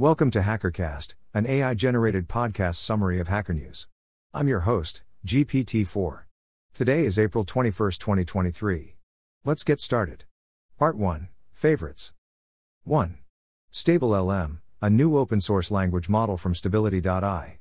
Welcome to HackerCast, an AI generated podcast summary of Hacker News. I'm your host, GPT-4. Today is April 21, 2023. Let's get started. Part 1 Favorites 1. Stable LM, a new open source language model from Stability.ai.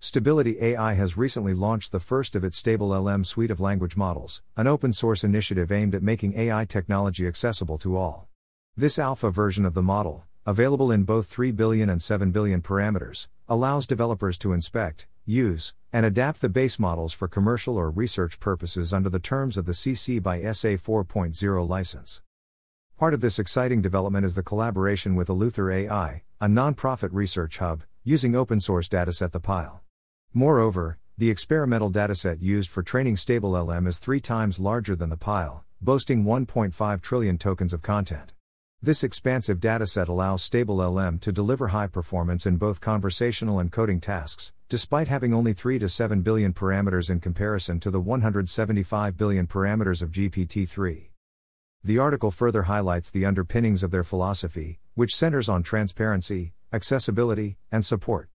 Stability AI has recently launched the first of its Stable LM suite of language models, an open source initiative aimed at making AI technology accessible to all. This alpha version of the model, available in both 3 billion and 7 billion parameters, allows developers to inspect, use, and adapt the base models for commercial or research purposes under the terms of the CC by SA 4.0 license. Part of this exciting development is the collaboration with Eleuther AI, a non-profit research hub, using open source dataset the Pile. Moreover, the experimental dataset used for training Stable LM is three times larger than the Pile, boasting 1.5 trillion tokens of content. This expansive dataset allows StableLM to deliver high performance in both conversational and coding tasks, despite having only 3 to 7 billion parameters in comparison to the 175 billion parameters of GPT 3. The article further highlights the underpinnings of their philosophy, which centers on transparency, accessibility, and support.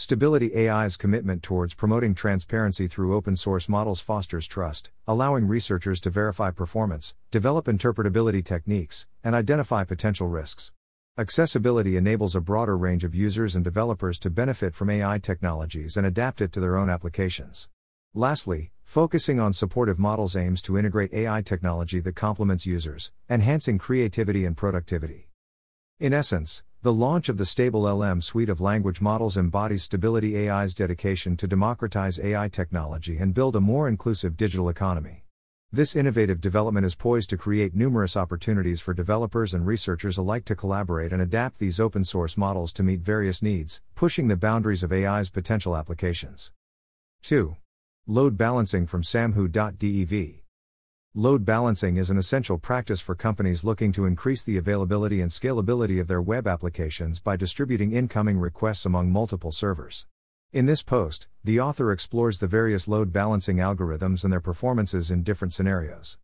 Stability AI's commitment towards promoting transparency through open source models fosters trust, allowing researchers to verify performance, develop interpretability techniques, and identify potential risks. Accessibility enables a broader range of users and developers to benefit from AI technologies and adapt it to their own applications. Lastly, focusing on supportive models aims to integrate AI technology that complements users, enhancing creativity and productivity. In essence, the launch of the Stable LM suite of language models embodies Stability AI's dedication to democratize AI technology and build a more inclusive digital economy. This innovative development is poised to create numerous opportunities for developers and researchers alike to collaborate and adapt these open source models to meet various needs, pushing the boundaries of AI's potential applications. 2. Load balancing from samwho.dev. Load balancing is an essential practice for companies looking to increase the availability and scalability of their web applications by distributing incoming requests among multiple servers. In this post, the author explores the various load balancing algorithms and their performances in different scenarios.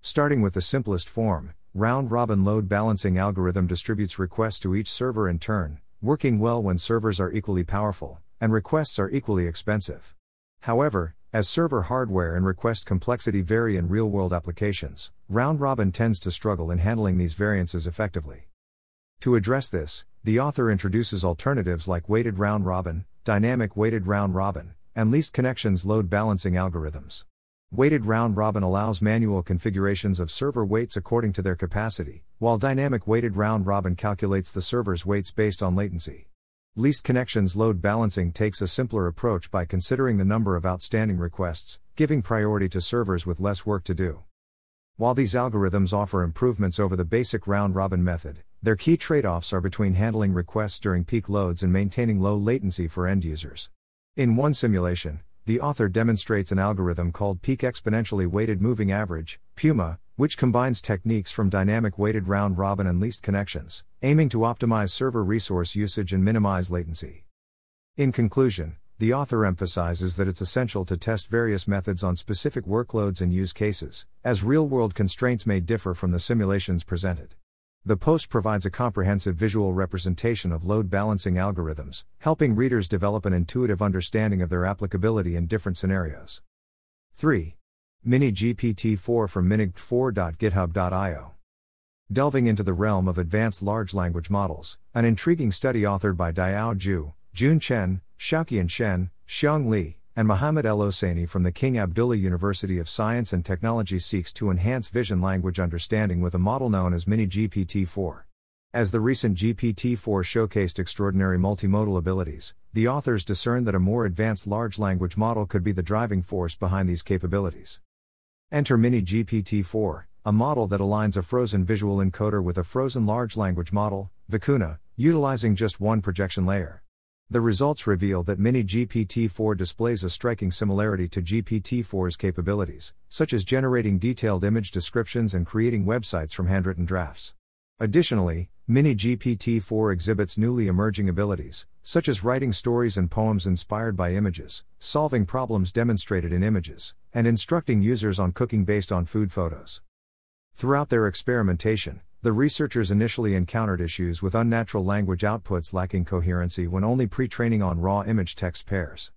Starting with the simplest form, round robin load balancing algorithm distributes requests to each server in turn, working well when servers are equally powerful and requests are equally expensive. However, as server hardware and request complexity vary in real world applications, round robin tends to struggle in handling these variances effectively. To address this, the author introduces alternatives like weighted round robin, dynamic weighted round robin, and least connections load balancing algorithms. Weighted round robin allows manual configurations of server weights according to their capacity, while dynamic weighted round robin calculates the server's weights based on latency. Least connections load balancing takes a simpler approach by considering the number of outstanding requests, giving priority to servers with less work to do. While these algorithms offer improvements over the basic round robin method, their key trade offs are between handling requests during peak loads and maintaining low latency for end users. In one simulation, the author demonstrates an algorithm called Peak Exponentially Weighted Moving Average, PEWMA, which combines techniques from dynamic weighted round robin and least connections, aiming to optimize server resource usage and minimize latency. In conclusion, the author emphasizes that it's essential to test various methods on specific workloads and use cases, as real world constraints may differ from the simulations presented. The post provides a comprehensive visual representation of load balancing algorithms, helping readers develop an intuitive understanding of their applicability in different scenarios. 3. Mini GPT 4 from miniGPT4.github.io. Delving into the realm of advanced large language models, an intriguing study authored by Deyao Zhu, Jun Chen, Xiaoqian Shen, Xiang Li, and Mohamed Elhoseiny from the King Abdullah University of Science and Technology seeks to enhance vision language understanding with a model known as Mini GPT 4. As the recent GPT 4 showcased extraordinary multimodal abilities, the authors discerned that a more advanced large language model could be the driving force behind these capabilities. Enter Mini GPT 4, a model that aligns a frozen visual encoder with a frozen large language model, Vicuna, utilizing just one projection layer. The results reveal that Mini GPT 4 displays a striking similarity to GPT 4's capabilities, such as generating detailed image descriptions and creating websites from handwritten drafts. Additionally, Mini GPT 4 exhibits newly emerging abilities, such as writing stories and poems inspired by images, solving problems demonstrated in images, and instructing users on cooking based on food photos. Throughout their experimentation, the researchers initially encountered issues with unnatural language outputs lacking coherency when only pre training on raw image text pairs.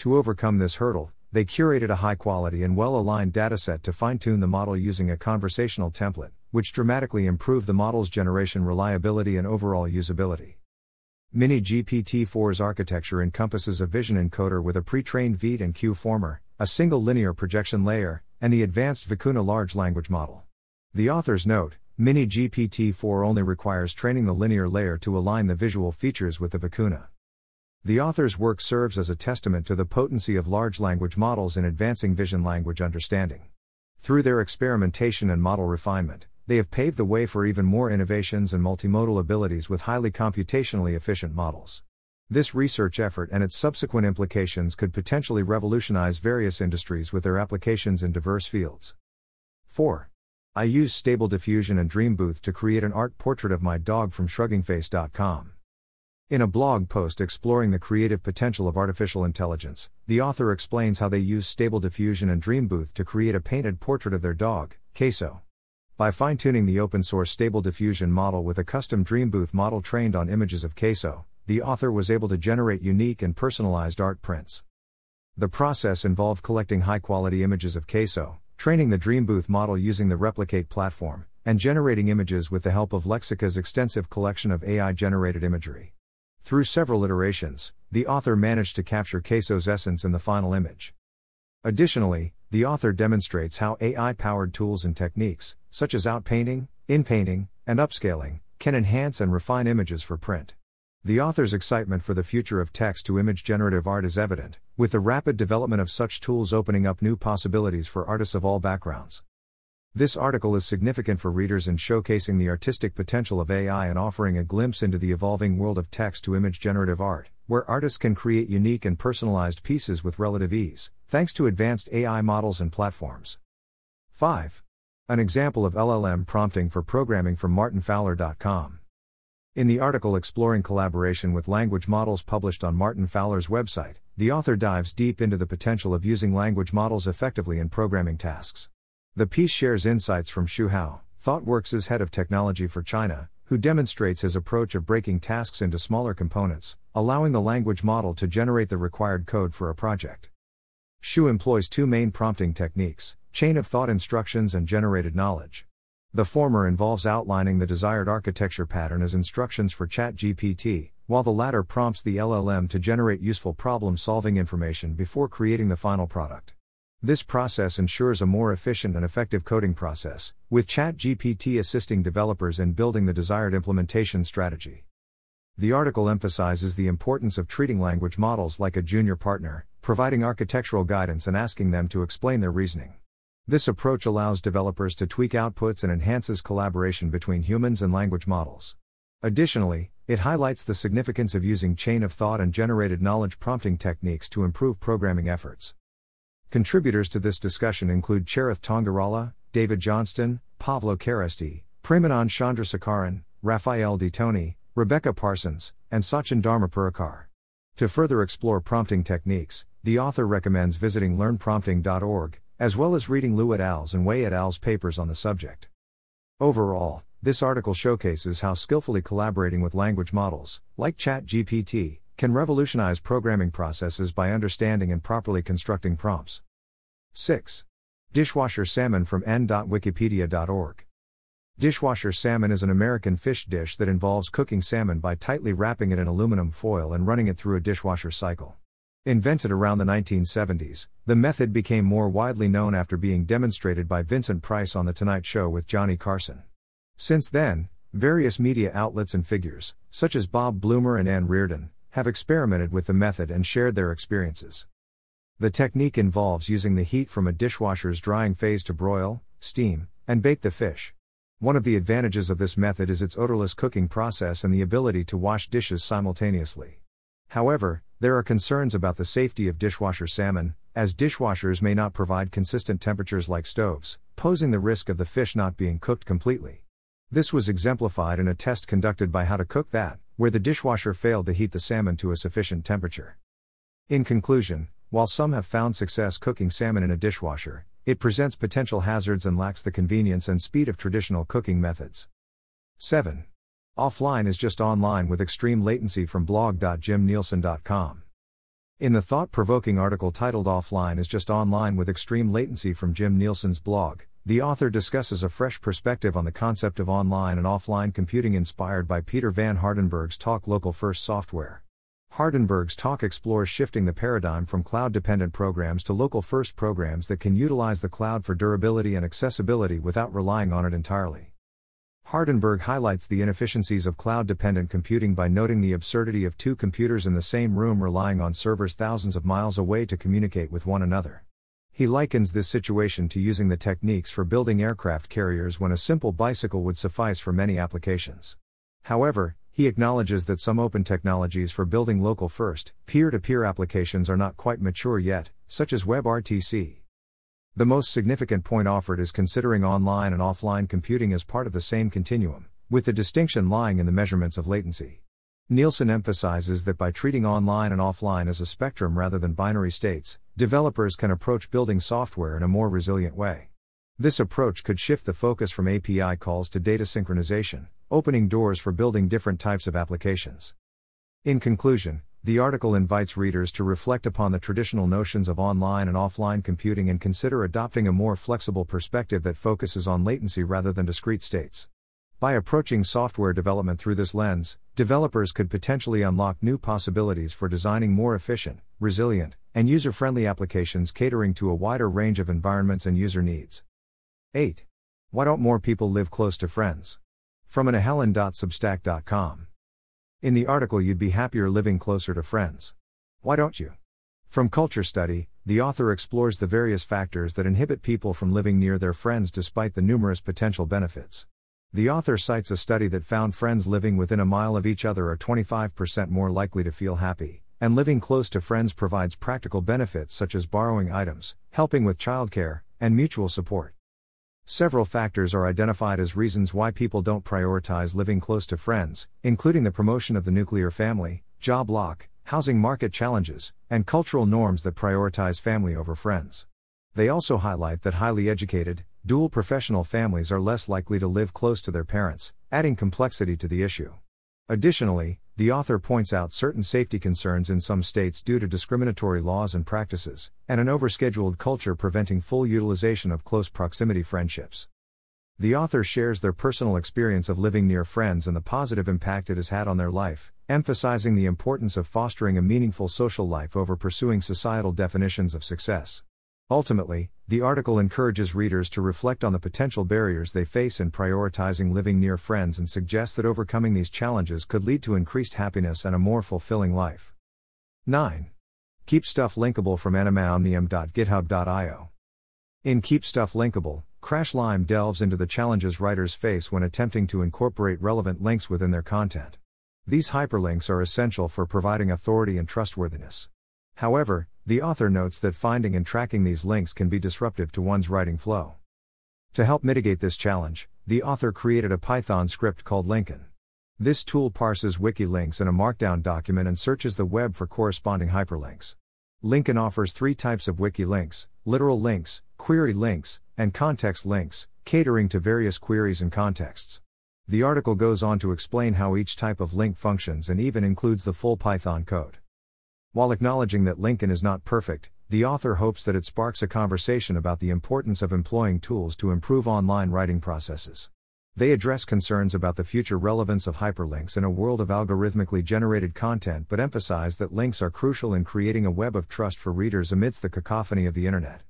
To overcome this hurdle, they curated a high quality and well aligned dataset to fine tune the model using a conversational template, which dramatically improve the model's generation reliability and overall usability. Mini GPT 4's architecture encompasses a vision encoder with a pre trained ViT and Q former, a single linear projection layer, and the advanced Vicuna large language model. The authors note Mini GPT 4 only requires training the linear layer to align the visual features with the Vicuna. The author's work serves as a testament to the potency of large language models in advancing vision language understanding. Through their experimentation and model refinement, they have paved the way for even more innovations and multimodal abilities with highly computationally efficient models. This research effort and its subsequent implications could potentially revolutionize various industries with their applications in diverse fields. 4. I use Stable Diffusion and Dreambooth to create an art portrait of my dog from shruggingface.com. In a blog post exploring the creative potential of artificial intelligence, the author explains how they use Stable Diffusion and Dreambooth to create a painted portrait of their dog, Queso. By fine tuning the open source Stable Diffusion model with a custom Dreambooth model trained on images of Queso, the author was able to generate unique and personalized art prints. The process involved collecting high quality images of Queso, training the Dreambooth model using the Replicate platform, and generating images with the help of Lexica's extensive collection of AI generated imagery. Through several iterations, the author managed to capture Queso's essence in the final image. Additionally, the author demonstrates how AI powered tools and techniques, such as outpainting, inpainting, and upscaling, can enhance and refine images for print. The author's excitement for the future of text to image generative art is evident, with the rapid development of such tools opening up new possibilities for artists of all backgrounds. This article is significant for readers in showcasing the artistic potential of AI and offering a glimpse into the evolving world of text to image generative art, where artists can create unique and personalized pieces with relative ease, thanks to advanced AI models and platforms. 5. An example of LLM prompting for programming from martinfowler.com. In the article exploring collaboration with language models published on Martin Fowler's website, the author dives deep into the potential of using language models effectively in programming tasks. The piece shares insights from Xu Hao, ThoughtWorks' head of technology for China, who demonstrates his approach of breaking tasks into smaller components, allowing the language model to generate the required code for a project. Xu employs two main prompting techniques chain of thought instructions and generated knowledge. The former involves outlining the desired architecture pattern as instructions for ChatGPT, while the latter prompts the LLM to generate useful problem solving information before creating the final product. This process ensures a more efficient and effective coding process, with ChatGPT assisting developers in building the desired implementation strategy. The article emphasizes the importance of treating language models like a junior partner, providing architectural guidance and asking them to explain their reasoning. This approach allows developers to tweak outputs and enhances collaboration between humans and language models. Additionally, it highlights the significance of using chain of thought and generated knowledge prompting techniques to improve programming efforts. Contributors to this discussion include Cherith Tongarala, David Johnston, Pavlo Kharesti, Premanand Chandrasekaran, Raphael De Toni, Rebecca Parsons, and Sachin Dharmapurikar. To further explore prompting techniques, the author recommends visiting learnprompting.org, as well as reading Liu et al.'s and Wei et al.'s papers on the subject. Overall, this article showcases how skillfully collaborating with language models, like ChatGPT, can revolutionize programming processes by understanding and properly constructing prompts. 6. Dishwasher salmon from en.wikipedia.org. Dishwasher salmon is an American fish dish that involves cooking salmon by tightly wrapping it in aluminum foil and running it through a dishwasher cycle. Invented around the 1970s, the method became more widely known after being demonstrated by Vincent Price on The Tonight Show with Johnny Carson. Since then, various media outlets and figures, such as Bob Blumer and Ann Reardon, have experimented with the method and shared their experiences. The technique involves using the heat from a dishwasher's drying phase to broil, steam, and bake the fish. One of the advantages of this method is its odorless cooking process and the ability to wash dishes simultaneously. However, there are concerns about the safety of dishwasher salmon, as dishwashers may not provide consistent temperatures like stoves, posing the risk of the fish not being cooked completely. This was exemplified in a test conducted by How to Cook That, where the dishwasher failed to heat the salmon to a sufficient temperature. In conclusion, while some have found success cooking salmon in a dishwasher, it presents potential hazards and lacks the convenience and speed of traditional cooking methods. 7. Offline is just online with extreme latency from blog.jimnielsen.com. In the thought provoking article titled Offline is just online with extreme latency from Jim Nielsen's blog, the author discusses a fresh perspective on the concept of online and offline computing inspired by Peter Van Hardenberg's talk Local First Software. Hardenberg's talk explores shifting the paradigm from cloud dependent programs to local first programs that can utilize the cloud for durability and accessibility without relying on it entirely. Hardenberg highlights the inefficiencies of cloud dependent computing by noting the absurdity of two computers in the same room relying on servers thousands of miles away to communicate with one another. He likens this situation to using the techniques for building aircraft carriers when a simple bicycle would suffice for many applications. However, he acknowledges that some open technologies for building local first, peer to peer applications are not quite mature yet, such as WebRTC. The most significant point offered is considering online and offline computing as part of the same continuum, with the distinction lying in the measurements of latency. Nielsen emphasizes that by treating online and offline as a spectrum rather than binary states, developers can approach building software in a more resilient way. This approach could shift the focus from API calls to data synchronization, opening doors for building different types of applications. In conclusion, the article invites readers to reflect upon the traditional notions of online and offline computing and consider adopting a more flexible perspective that focuses on latency rather than discrete states. By approaching software development through this lens, developers could potentially unlock new possibilities for designing more efficient, resilient, and user friendly applications catering to a wider range of environments and user needs. 8. Why don't more people live close to friends? From annehelen.substack.com. In the article, you'd be happier living closer to friends. Why don't you? From Culture Study, the author explores the various factors that inhibit people from living near their friends despite the numerous potential benefits. The author cites a study that found friends living within a mile of each other are 25% more likely to feel happy, and living close to friends provides practical benefits such as borrowing items, helping with childcare, and mutual support. Several factors are identified as reasons why people don't prioritize living close to friends, including the promotion of the nuclear family, job lock, housing market challenges, and cultural norms that prioritize family over friends. They also highlight that highly educated, dual professional families are less likely to live close to their parents, adding complexity to the issue. Additionally, the author points out certain safety concerns in some states due to discriminatory laws and practices, and an overscheduled culture preventing full utilization of close proximity friendships. The author shares their personal experience of living near friends and the positive impact it has had on their life, emphasizing the importance of fostering a meaningful social life over pursuing societal definitions of success. Ultimately, the article encourages readers to reflect on the potential barriers they face in prioritizing living near friends and suggests that overcoming these challenges could lead to increased happiness and a more fulfilling life. 9. Keep Stuff Linkable from animaomnium.github.io. In Keep Stuff Linkable, Crash Lime delves into the challenges writers face when attempting to incorporate relevant links within their content. These hyperlinks are essential for providing authority and trustworthiness. However, the author notes that finding and tracking these links can be disruptive to one's writing flow. To help mitigate this challenge, the author created a Python script called Lincoln. This tool parses wiki links in a Markdown document and searches the web for corresponding hyperlinks. Lincoln offers three types of wiki links literal links, query links, and context links, catering to various queries and contexts. The article goes on to explain how each type of link functions and even includes the full Python code. While acknowledging that Lincoln is not perfect, the author hopes that it sparks a conversation about the importance of employing tools to improve online writing processes. They address concerns about the future relevance of hyperlinks in a world of algorithmically generated content but emphasize that links are crucial in creating a web of trust for readers amidst the cacophony of the Internet.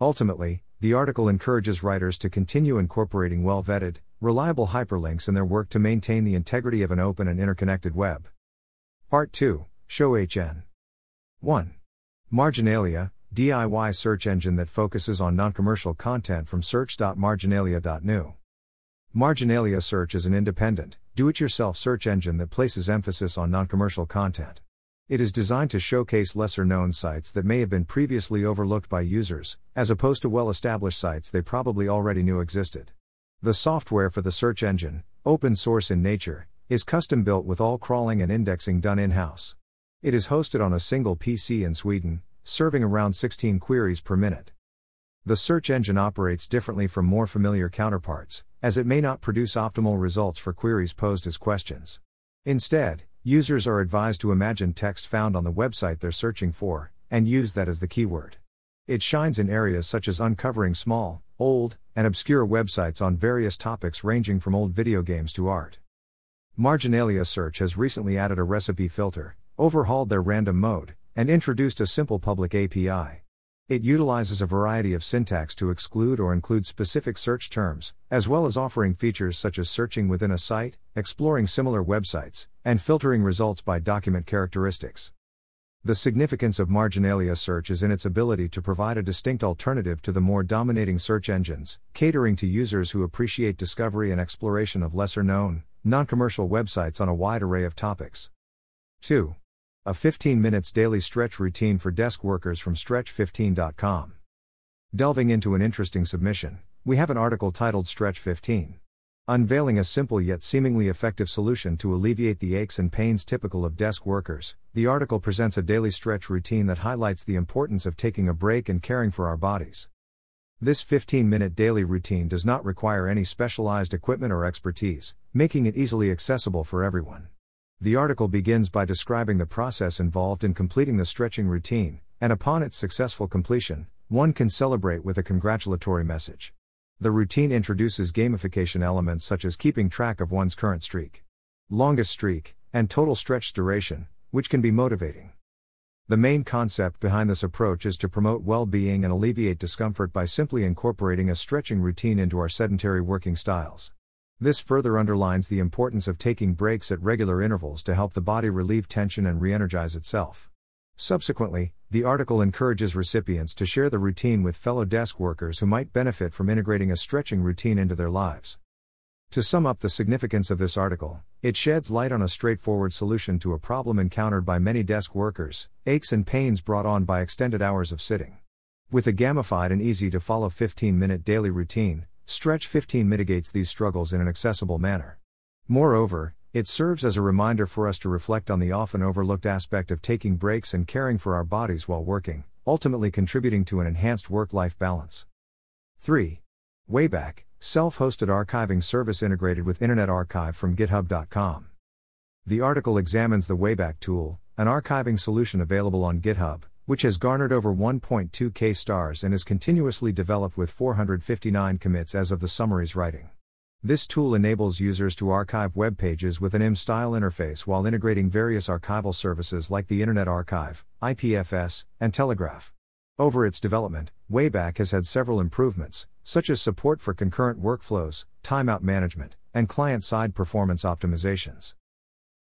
Ultimately, the article encourages writers to continue incorporating well vetted, reliable hyperlinks in their work to maintain the integrity of an open and interconnected web. Part 2 Show HN. 1. Marginalia, DIY search engine that focuses on non-commercial content from search.marginalia.nu. Marginalia Search is an independent, do-it-yourself search engine that places emphasis on non-commercial content. It is designed to showcase lesser-known sites that may have been previously overlooked by users, as opposed to well-established sites they probably already knew existed. The software for the search engine, open source in nature, is custom built with all crawling and indexing done in-house. It is hosted on a single PC in Sweden, serving around 16 queries per minute. The search engine operates differently from more familiar counterparts, as it may not produce optimal results for queries posed as questions. Instead, users are advised to imagine text found on the website they're searching for, and use that as the keyword. It shines in areas such as uncovering small, old, and obscure websites on various topics ranging from old video games to art. Marginalia Search has recently added a recipe filter, overhauled their random mode, and introduced a simple public API. It utilizes a variety of syntax to exclude or include specific search terms, as well as offering features such as searching within a site, exploring similar websites, and filtering results by document characteristics. The significance of marginalia search is in its ability to provide a distinct alternative to the more dominating search engines, catering to users who appreciate discovery and exploration of lesser known, non commercial websites on a wide array of topics. 2. A 15 minutes daily stretch routine for desk workers from Stretch15.com. Delving into an interesting submission, we have an article titled Stretch 15. Unveiling a simple yet seemingly effective solution to alleviate the aches and pains typical of desk workers, the article presents a daily stretch routine that highlights the importance of taking a break and caring for our bodies. This 15 minute daily routine does not require any specialized equipment or expertise, making it easily accessible for everyone. The article begins by describing the process involved in completing the stretching routine, and upon its successful completion, one can celebrate with a congratulatory message. The routine introduces gamification elements such as keeping track of one's current streak, longest streak, and total stretch duration, which can be motivating. The main concept behind this approach is to promote well being and alleviate discomfort by simply incorporating a stretching routine into our sedentary working styles. This further underlines the importance of taking breaks at regular intervals to help the body relieve tension and re energize itself. Subsequently, the article encourages recipients to share the routine with fellow desk workers who might benefit from integrating a stretching routine into their lives. To sum up the significance of this article, it sheds light on a straightforward solution to a problem encountered by many desk workers aches and pains brought on by extended hours of sitting. With a gamified and easy to follow 15 minute daily routine, Stretch 15 mitigates these struggles in an accessible manner. Moreover, it serves as a reminder for us to reflect on the often overlooked aspect of taking breaks and caring for our bodies while working, ultimately contributing to an enhanced work life balance. 3. Wayback, self hosted archiving service integrated with Internet Archive from GitHub.com. The article examines the Wayback tool, an archiving solution available on GitHub, which has garnered over 1.2k stars and is continuously developed with 459 commits as of the summary's writing. This tool enables users to archive web pages with an IM style interface while integrating various archival services like the Internet Archive, IPFS, and Telegraph. Over its development, Wayback has had several improvements, such as support for concurrent workflows, timeout management, and client side performance optimizations.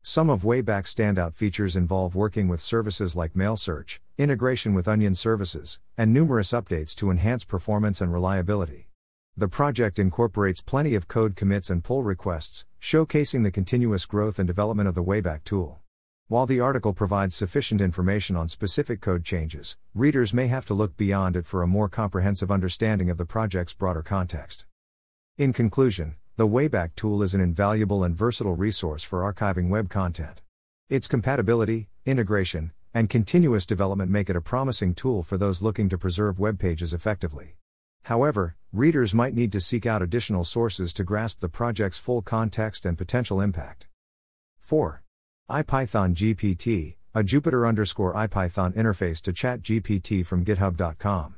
Some of Wayback's standout features involve working with services like Meilisearch, integration with Onion services, and numerous updates to enhance performance and reliability. The project incorporates plenty of code commits and pull requests, showcasing the continuous growth and development of the Wayback tool. While the article provides sufficient information on specific code changes, readers may have to look beyond it for a more comprehensive understanding of the project's broader context. In conclusion, the Wayback tool is an invaluable and versatile resource for archiving web content. Its compatibility, integration, and continuous development make it a promising tool for those looking to preserve web pages effectively. However, readers might need to seek out additional sources to grasp the project's full context and potential impact. 4. IPython GPT, a Jupyter underscore IPython interface to ChatGPT from GitHub.com.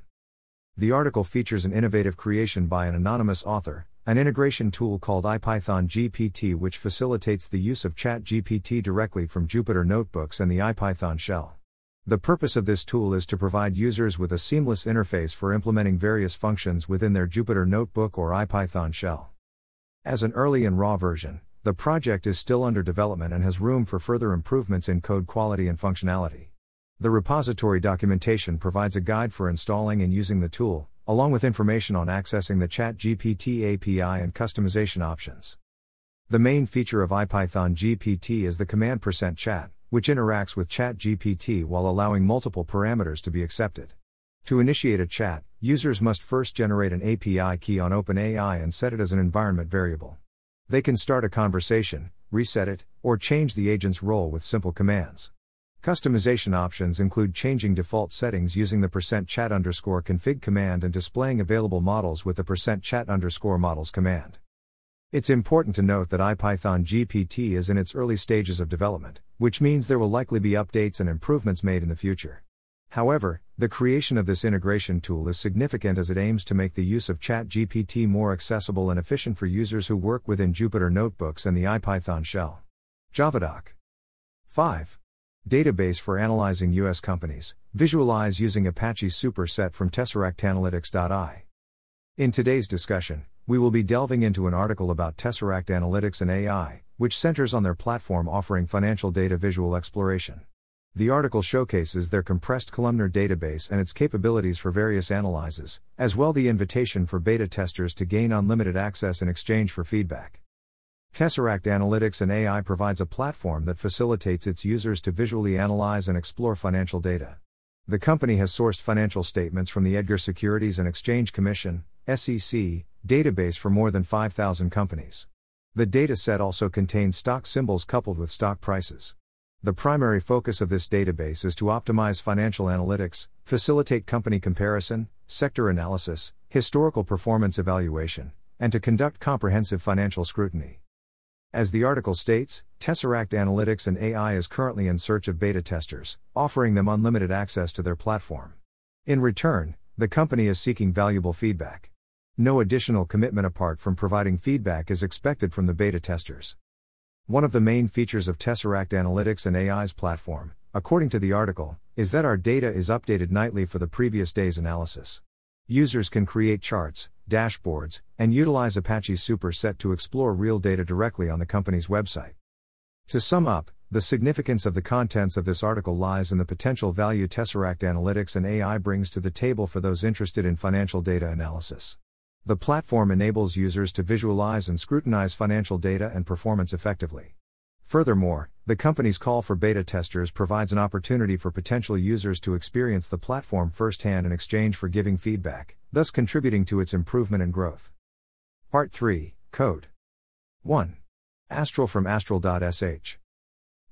The article features an innovative creation by an anonymous author, an integration tool called IPython GPT which facilitates the use of ChatGPT directly from Jupyter notebooks and the IPython shell. The purpose of this tool is to provide users with a seamless interface for implementing various functions within their Jupyter Notebook or IPython shell. As an early and raw version, the project is still under development and has room for further improvements in code quality and functionality. The repository documentation provides a guide for installing and using the tool, along with information on accessing the ChatGPT API and customization options. The main feature of IPython GPT is the command percent %chat, which interacts with ChatGPT while allowing multiple parameters to be accepted. To initiate a chat, users must first generate an API key on OpenAI and set it as an environment variable. They can start a conversation, reset it, or change the agent's role with simple commands. Customization options include changing default settings using the %chat underscore config command and displaying available models with the %chat underscore models command. It's important to note that IPython GPT is in its early stages of development, which means there will likely be updates and improvements made in the future. However, the creation of this integration tool is significant as it aims to make the use of ChatGPT more accessible and efficient for users who work within Jupyter Notebooks and the IPython shell. JavaDoc 5. Database for analyzing U.S. companies. Visualize using Apache Superset from TesseractAnalytics.ai. In today's discussion, we will be delving into an article about Tesseract Analytics and AI, which centers on their platform offering financial data visual exploration. The article showcases their compressed columnar database and its capabilities for various analyses, as well the invitation for beta testers to gain unlimited access in exchange for feedback. Tesseract Analytics and AI provides a platform that facilitates its users to visually analyze and explore financial data. The company has sourced financial statements from the Edgar Securities and Exchange Commission, SEC, database for more than 5,000 companies. The dataset also contains stock symbols coupled with stock prices. The primary focus of this database is to optimize financial analytics, facilitate company comparison, sector analysis, historical performance evaluation, and to conduct comprehensive financial scrutiny. As the article states, Tesseract Analytics and AI is currently in search of beta testers, offering them unlimited access to their platform. In return, the company is seeking valuable feedback. No additional commitment apart from providing feedback is expected from the beta testers. One of the main features of Tesseract Analytics and AI's platform, according to the article, is that our data is updated nightly for the previous day's analysis. Users can create charts, dashboards, and utilize Apache Superset to explore real data directly on the company's website. To sum up, the significance of the contents of this article lies in the potential value Tesseract Analytics and AI brings to the table for those interested in financial data analysis. The platform enables users to visualize and scrutinize financial data and performance effectively. Furthermore, the company's call for beta testers provides an opportunity for potential users to experience the platform firsthand in exchange for giving feedback, thus contributing to its improvement and growth. Part 3 Code 1. Astral from Astral.sh.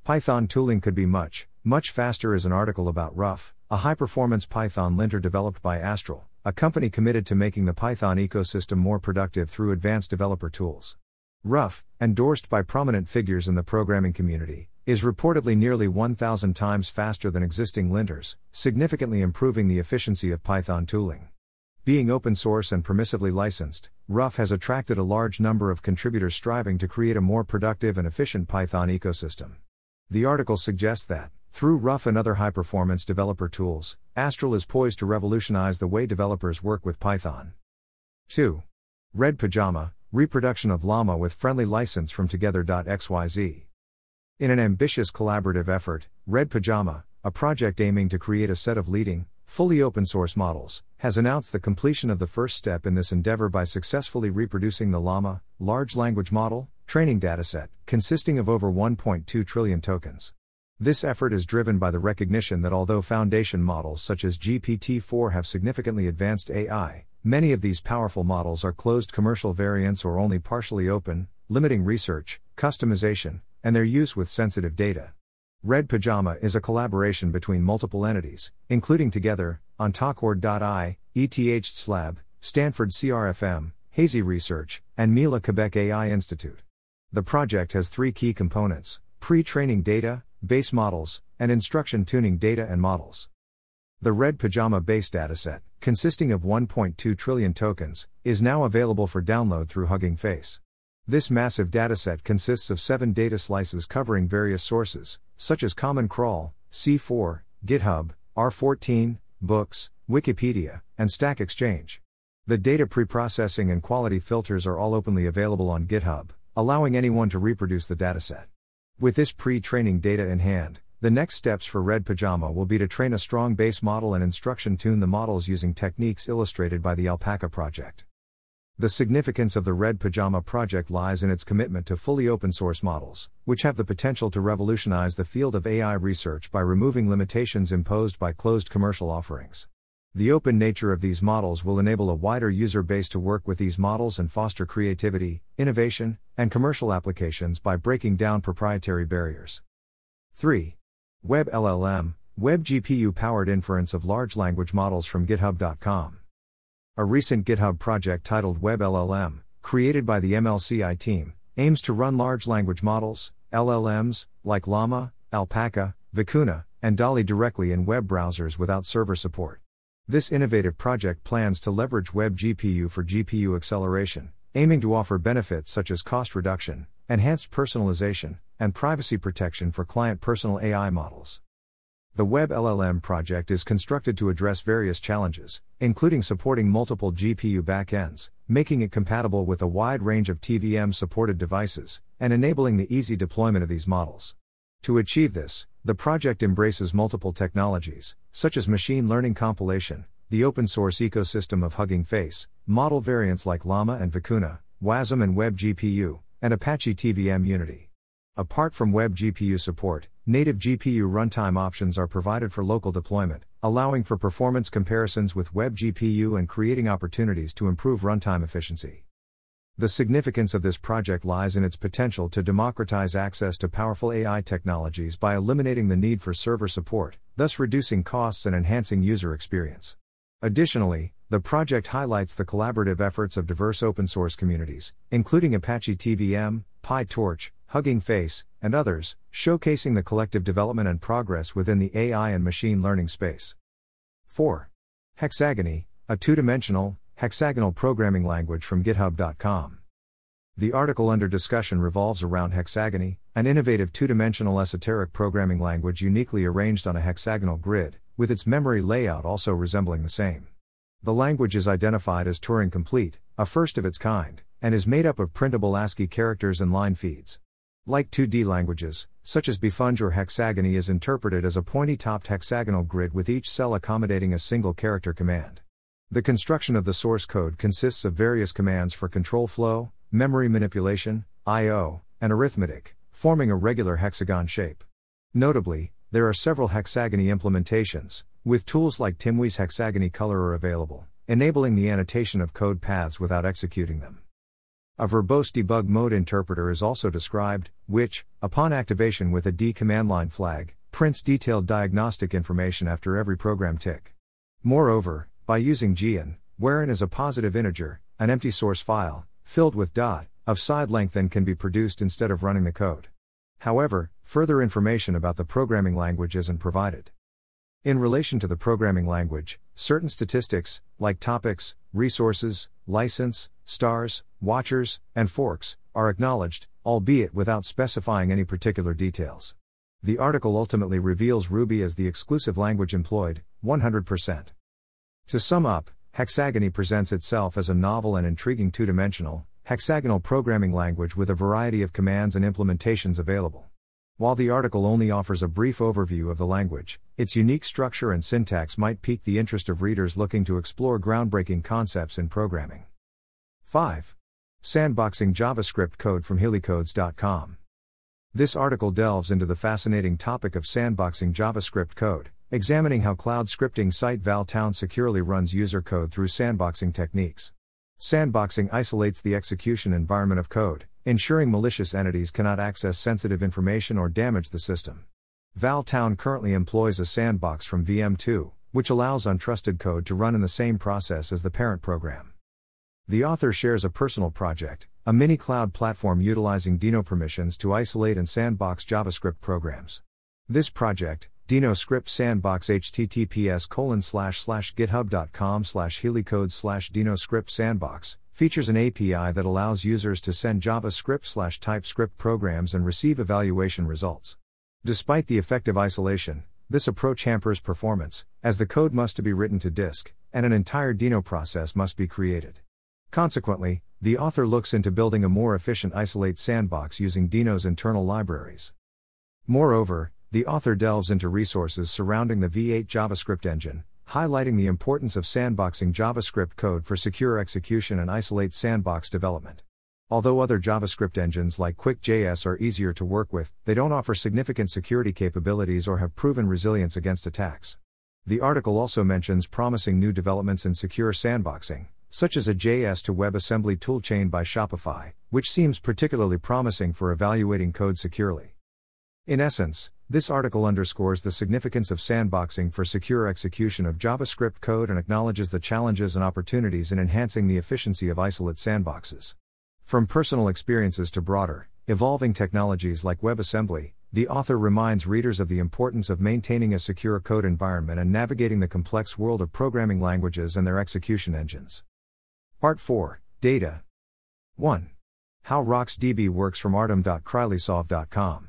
Python tooling could be much, much faster is an article about Ruff, a high performance Python linter developed by Astral, a company committed to making the Python ecosystem more productive through advanced developer tools. Ruff, endorsed by prominent figures in the programming community, is reportedly nearly 1,000 times faster than existing linters, significantly improving the efficiency of Python tooling. Being open source and permissively licensed, Ruff has attracted a large number of contributors striving to create a more productive and efficient Python ecosystem. The article suggests that, through Ruff and other high performance developer tools, Astral is poised to revolutionize the way developers work with Python. 2. Red Pajama, reproduction of Llama with friendly license from Together.xyz. In an ambitious collaborative effort, Red Pajama, a project aiming to create a set of leading, fully open source models, has announced the completion of the first step in this endeavor by successfully reproducing the Llama, large language model, training dataset, consisting of over 1.2 trillion tokens. This effort is driven by the recognition that although foundation models such as GPT 4 have significantly advanced AI, many of these powerful models are closed commercial variants or only partially open, limiting research, customization, and their use with sensitive data. Red Pajama is a collaboration between multiple entities, including Together, Ontocord.ai, ETH Slab, Stanford CRFM, Hazy Research, and Mila Quebec AI Institute. The project has three key components pre training data, base models, and instruction tuning data and models. The Red Pajama base dataset, consisting of 1.2 trillion tokens, is now available for download through Hugging Face. This massive dataset consists of seven data slices covering various sources, such as Common Crawl, C4, GitHub, R14, Books, Wikipedia, and Stack Exchange. The data preprocessing and quality filters are all openly available on GitHub, allowing anyone to reproduce the dataset. With this pre training data in hand, the next steps for Red Pajama will be to train a strong base model and instruction tune the models using techniques illustrated by the Alpaca project. The significance of the Red Pajama project lies in its commitment to fully open source models, which have the potential to revolutionize the field of AI research by removing limitations imposed by closed commercial offerings. The open nature of these models will enable a wider user base to work with these models and foster creativity, innovation, and commercial applications by breaking down proprietary barriers. 3. Web LLM, Web GPU powered inference of large language models from GitHub.com. A recent GitHub project titled Web LLM, created by the MLCI team, aims to run large language models, LLMs, like Llama, Alpaca, Vicuna, and Dolly directly in web browsers without server support. This innovative project plans to leverage Web GPU for GPU acceleration, aiming to offer benefits such as cost reduction, enhanced personalization, and privacy protection for client personal AI models. The Web LLM project is constructed to address various challenges, including supporting multiple GPU backends, making it compatible with a wide range of TVM supported devices, and enabling the easy deployment of these models. To achieve this, the project embraces multiple technologies, such as machine learning compilation, the open source ecosystem of Hugging Face, model variants like Llama and Vicuna, WASM and WebGPU, and Apache TVM Unity. Apart from WebGPU support, native GPU runtime options are provided for local deployment, allowing for performance comparisons with WebGPU and creating opportunities to improve runtime efficiency. The significance of this project lies in its potential to democratize access to powerful AI technologies by eliminating the need for server support, thus reducing costs and enhancing user experience. Additionally, the project highlights the collaborative efforts of diverse open source communities, including Apache TVM, PyTorch, Hugging Face, and others, showcasing the collective development and progress within the AI and machine learning space. 4. Hexagony, a two dimensional, hexagonal programming language from GitHub.com. The article under discussion revolves around Hexagony, an innovative two dimensional esoteric programming language uniquely arranged on a hexagonal grid, with its memory layout also resembling the same. The language is identified as Turing complete, a first of its kind, and is made up of printable ASCII characters and line feeds. Like 2D languages, such as Befunge or Hexagony is interpreted as a pointy topped hexagonal grid with each cell accommodating a single character command. The construction of the source code consists of various commands for control flow, memory manipulation, I/O, and arithmetic, forming a regular hexagon shape. Notably, there are several hexagony implementations, with tools like Timwi's Hexagony Colorer available, enabling the annotation of code paths without executing them. A verbose debug mode interpreter is also described, which, upon activation with a D command line flag, prints detailed diagnostic information after every program tick. Moreover, by using gian, wherein is a positive integer, an empty source file, filled with dot, of side length then can be produced instead of running the code. However, further information about the programming language isn't provided. In relation to the programming language, certain statistics, like topics, resources, license, stars, watchers, and forks, are acknowledged, albeit without specifying any particular details. The article ultimately reveals Ruby as the exclusive language employed, 100%. To sum up, Hexagony presents itself as a novel and intriguing two dimensional, hexagonal programming language with a variety of commands and implementations available. While the article only offers a brief overview of the language, its unique structure and syntax might pique the interest of readers looking to explore groundbreaking concepts in programming. 5. Sandboxing JavaScript code from HealeyCodes.com. This article delves into the fascinating topic of sandboxing JavaScript code, examining how cloud scripting site Valtown securely runs user code through sandboxing techniques. Sandboxing isolates the execution environment of code, ensuring malicious entities cannot access sensitive information or damage the system. Valtown currently employs a sandbox from VM2, which allows untrusted code to run in the same process as the parent program. The author shares a personal project, a mini cloud platform utilizing Deno permissions to isolate and sandbox JavaScript programs. This project, Deno Script Sandbox https colon slash slash github.com slash healeycodes slash Deno Script Sandbox, features an API that allows users to send JavaScript slash TypeScript programs and receive evaluation results. Despite the effective isolation, this approach hampers performance, as the code must be written to disk, and an entire Deno process must be created. Consequently, the author looks into building a more efficient isolate sandbox using Deno's internal libraries. Moreover, the author delves into resources surrounding the V8 JavaScript engine, highlighting the importance of sandboxing JavaScript code for secure execution and isolate sandbox development. Although other JavaScript engines like QuickJS are easier to work with, they don't offer significant security capabilities or have proven resilience against attacks. The article also mentions promising new developments in secure sandboxing, such as a JS to WebAssembly toolchain by Shopify, which seems particularly promising for evaluating code securely. In essence, this article underscores the significance of sandboxing for secure execution of JavaScript code and acknowledges the challenges and opportunities in enhancing the efficiency of isolate sandboxes. From personal experiences to broader, evolving technologies like WebAssembly, the author reminds readers of the importance of maintaining a secure code environment and navigating the complex world of programming languages and their execution engines. Part 4 Data 1. How RocksDB works from artem.krylysov.com.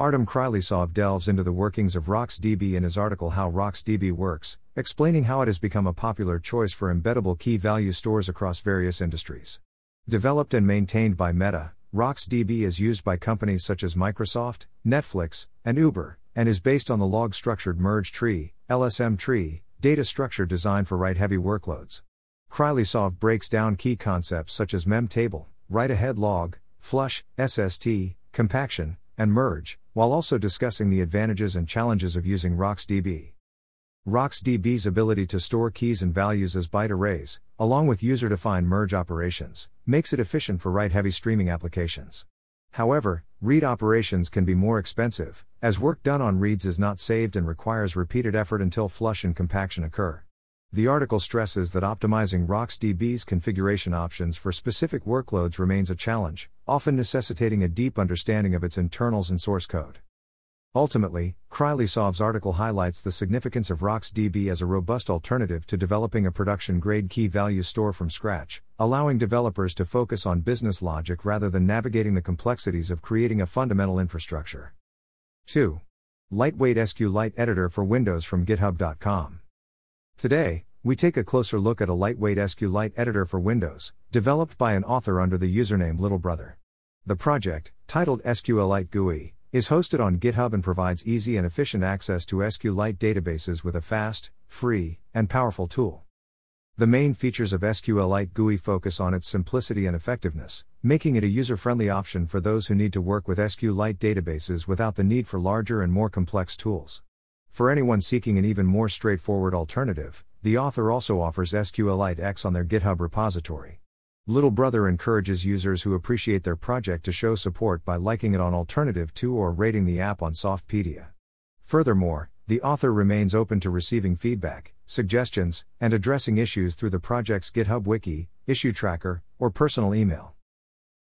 Artem Krylysov delves into the workings of RocksDB in his article How RocksDB Works, explaining how it has become a popular choice for embeddable key value stores across various industries. Developed and maintained by Meta, RocksDB is used by companies such as Microsoft, Netflix, and Uber, and is based on the log structured merge tree, LSM tree, data structure designed for write heavy workloads. Krylysov breaks down key concepts such as memtable, write ahead log, flush, SST, compaction, and merge, while also discussing the advantages and challenges of using RocksDB. RocksDB's ability to store keys and values as byte arrays, along with user defined merge operations, makes it efficient for write heavy streaming applications. However, read operations can be more expensive, as work done on reads is not saved and requires repeated effort until flush and compaction occur. The article stresses that optimizing RocksDB's configuration options for specific workloads remains a challenge, often necessitating a deep understanding of its internals and source code. Ultimately, Krylysov's article highlights the significance of RocksDB as a robust alternative to developing a production grade key value store from scratch, allowing developers to focus on business logic rather than navigating the complexities of creating a fundamental infrastructure. 2. Lightweight SQLite Editor for Windows from GitHub.com. Today, we take a closer look at a lightweight SQLite editor for Windows, developed by an author under the username Littlebrother. The project, titled SQLite GUI, is hosted on GitHub and provides easy and efficient access to SQLite databases with a fast, free, and powerful tool. The main features of SQLite GUI focus on its simplicity and effectiveness, making it a user friendly option for those who need to work with SQLite databases without the need for larger and more complex tools. For anyone seeking an even more straightforward alternative, the author also offers SQLite on their GitHub repository. Little Brother encourages users who appreciate their project to show support by liking it on AlternativeTo or rating the app on Softpedia. Furthermore, the author remains open to receiving feedback, suggestions, and addressing issues through the project's GitHub wiki, issue tracker, or personal email.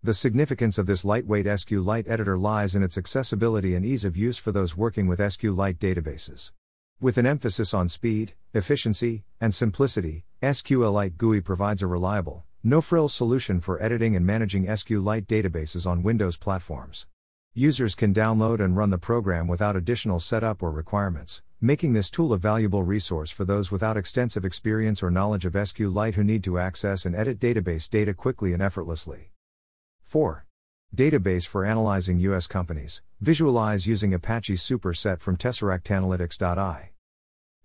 The significance of this lightweight SQLite editor lies in its accessibility and ease of use for those working with SQLite databases. With an emphasis on speed, efficiency, and simplicity, SQLite GUI provides a reliable, no frills solution for editing and managing SQLite databases on Windows platforms. Users can download and run the program without additional setup or requirements, making this tool a valuable resource for those without extensive experience or knowledge of SQLite who need to access and edit database data quickly and effortlessly. 4. Database for analyzing U.S. companies. Visualize using Apache Superset from TesseractAnalytics.ai.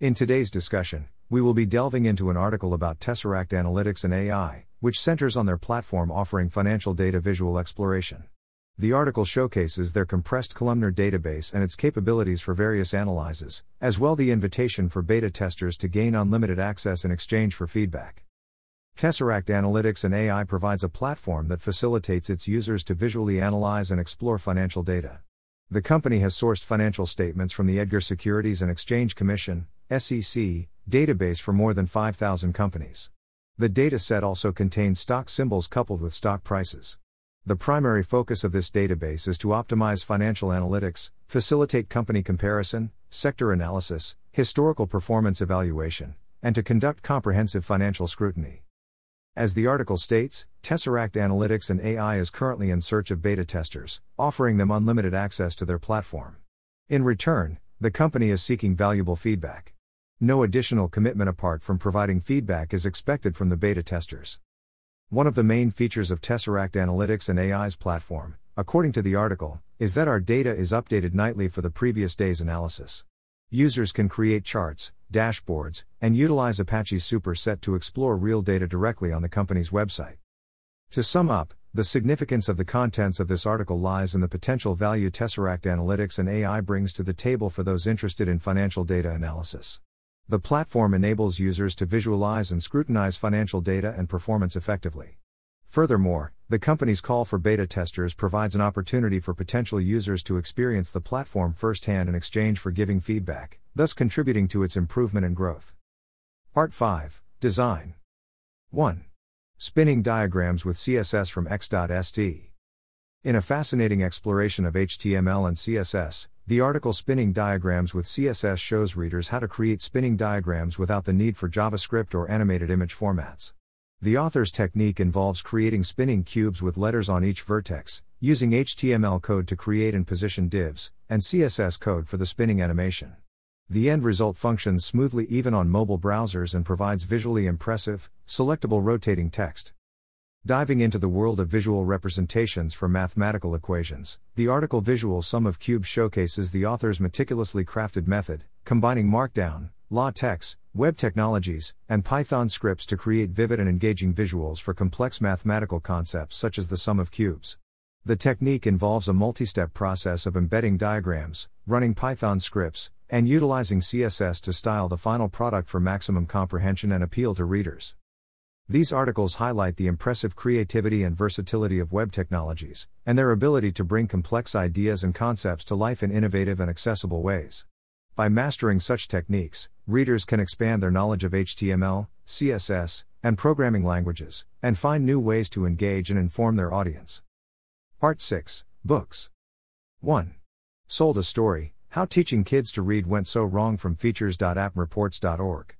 In today's discussion, we will be delving into an article about Tesseract Analytics and AI, which centers on their platform offering financial data visual exploration. The article showcases their compressed columnar database and its capabilities for various analyses, as well the invitation for beta testers to gain unlimited access in exchange for feedback. Tesseract Analytics and AI provides a platform that facilitates its users to visually analyze and explore financial data. The company has sourced financial statements from the Edgar Securities and Exchange Commission (SEC) database for more than 5,000 companies. The dataset also contains stock symbols coupled with stock prices. The primary focus of this database is to optimize financial analytics, facilitate company comparison, sector analysis, historical performance evaluation, and to conduct comprehensive financial scrutiny. As the article states, Tesseract Analytics and AI is currently in search of beta testers, offering them unlimited access to their platform. In return, the company is seeking valuable feedback. No additional commitment apart from providing feedback is expected from the beta testers. One of the main features of Tesseract Analytics and AI's platform, according to the article, is that our data is updated nightly for the previous day's analysis. Users can create charts, dashboards, and utilize Apache Superset to explore real data directly on the company's website. To sum up, the significance of the contents of this article lies in the potential value Tesseract Analytics and AI brings to the table for those interested in financial data analysis. The platform enables users to visualize and scrutinize financial data and performance effectively. Furthermore, the company's call for beta testers provides an opportunity for potential users to experience the platform firsthand in exchange for giving feedback, thus contributing to its improvement and growth. Part 5 Design 1. Spinning Diagrams with CSS from X.st. In a fascinating exploration of HTML and CSS, the article Spinning Diagrams with CSS shows readers how to create spinning diagrams without the need for JavaScript or animated image formats. The author's technique involves creating spinning cubes with letters on each vertex, using HTML code to create and position divs, and CSS code for the spinning animation. The end result functions smoothly even on mobile browsers and provides visually impressive, selectable rotating text. Diving into the world of visual representations for mathematical equations, the article Visual Sum of Cubes showcases the author's meticulously crafted method, combining Markdown, LaTeX, web technologies, and Python scripts to create vivid and engaging visuals for complex mathematical concepts such as the sum of cubes. The technique involves a multi step process of embedding diagrams, running Python scripts, and utilizing CSS to style the final product for maximum comprehension and appeal to readers. These articles highlight the impressive creativity and versatility of web technologies, and their ability to bring complex ideas and concepts to life in innovative and accessible ways. By mastering such techniques, readers can expand their knowledge of HTML, CSS, and programming languages, and find new ways to engage and inform their audience. Part 6 Books 1. Sold a Story How Teaching Kids to Read Went So Wrong from Features.apmreports.org.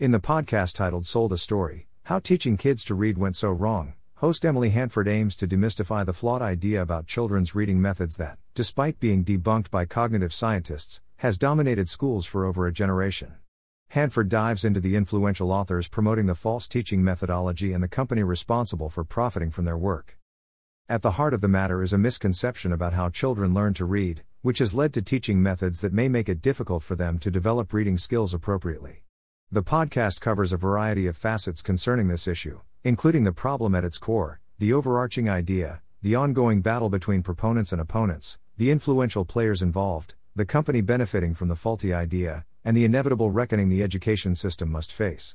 In the podcast titled Sold a Story How Teaching Kids to Read Went So Wrong, host Emily Hanford aims to demystify the flawed idea about children's reading methods that, despite being debunked by cognitive scientists, has dominated schools for over a generation. Hanford dives into the influential authors promoting the false teaching methodology and the company responsible for profiting from their work. At the heart of the matter is a misconception about how children learn to read, which has led to teaching methods that may make it difficult for them to develop reading skills appropriately. The podcast covers a variety of facets concerning this issue, including the problem at its core, the overarching idea, the ongoing battle between proponents and opponents, the influential players involved, the company benefiting from the faulty idea, and the inevitable reckoning the education system must face.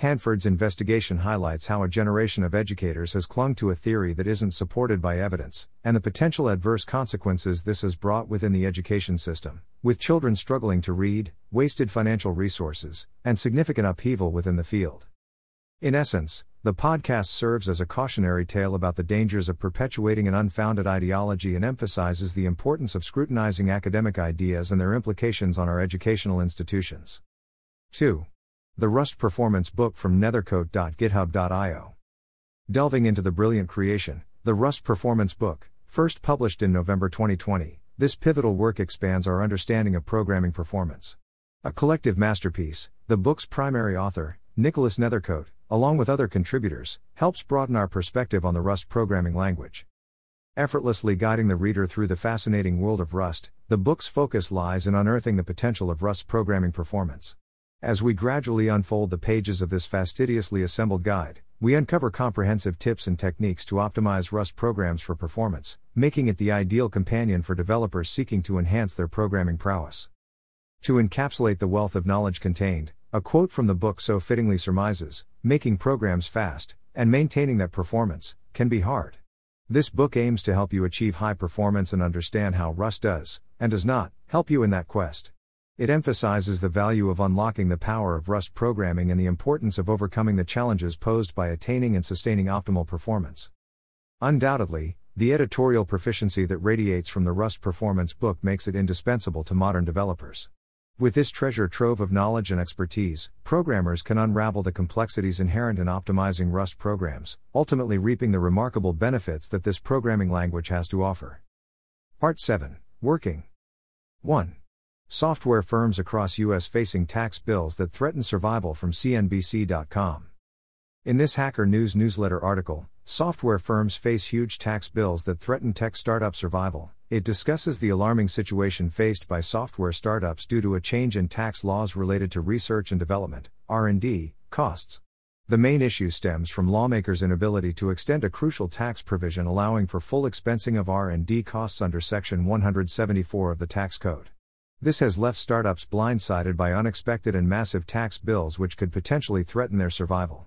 Hanford's investigation highlights how a generation of educators has clung to a theory that isn't supported by evidence, and the potential adverse consequences this has brought within the education system, with children struggling to read, wasted financial resources, and significant upheaval within the field. In essence, the podcast serves as a cautionary tale about the dangers of perpetuating an unfounded ideology and emphasizes the importance of scrutinizing academic ideas and their implications on our educational institutions. 2. The Rust Performance Book from nnethercote.github.io. Delving into the brilliant creation, the Rust Performance Book, first published in November 2020, this pivotal work expands our understanding of programming performance. A collective masterpiece, the book's primary author, Nicholas Nethercote, along with other contributors, helps broaden our perspective on the Rust programming language. Effortlessly guiding the reader through the fascinating world of Rust, the book's focus lies in unearthing the potential of Rust's programming performance. As we gradually unfold the pages of this fastidiously assembled guide, we uncover comprehensive tips and techniques to optimize Rust programs for performance, making it the ideal companion for developers seeking to enhance their programming prowess. To encapsulate the wealth of knowledge contained, a quote from the book so fittingly surmises making programs fast, and maintaining that performance, can be hard. This book aims to help you achieve high performance and understand how Rust does, and does not, help you in that quest. It emphasizes the value of unlocking the power of Rust programming and the importance of overcoming the challenges posed by attaining and sustaining optimal performance. Undoubtedly, the editorial proficiency that radiates from the Rust Performance book makes it indispensable to modern developers. With this treasure trove of knowledge and expertise, programmers can unravel the complexities inherent in optimizing Rust programs, ultimately reaping the remarkable benefits that this programming language has to offer. Part 7 Working 1. Software firms across U.S. facing tax bills that threaten survival from CNBC.com. In this Hacker News newsletter article, Software firms face huge tax bills that threaten tech startup survival. It discusses the alarming situation faced by software startups due to a change in tax laws related to research and development (R&D) costs. The main issue stems from lawmakers' inability to extend a crucial tax provision allowing for full expensing of R&D costs under section 174 of the tax code. This has left startups blindsided by unexpected and massive tax bills which could potentially threaten their survival.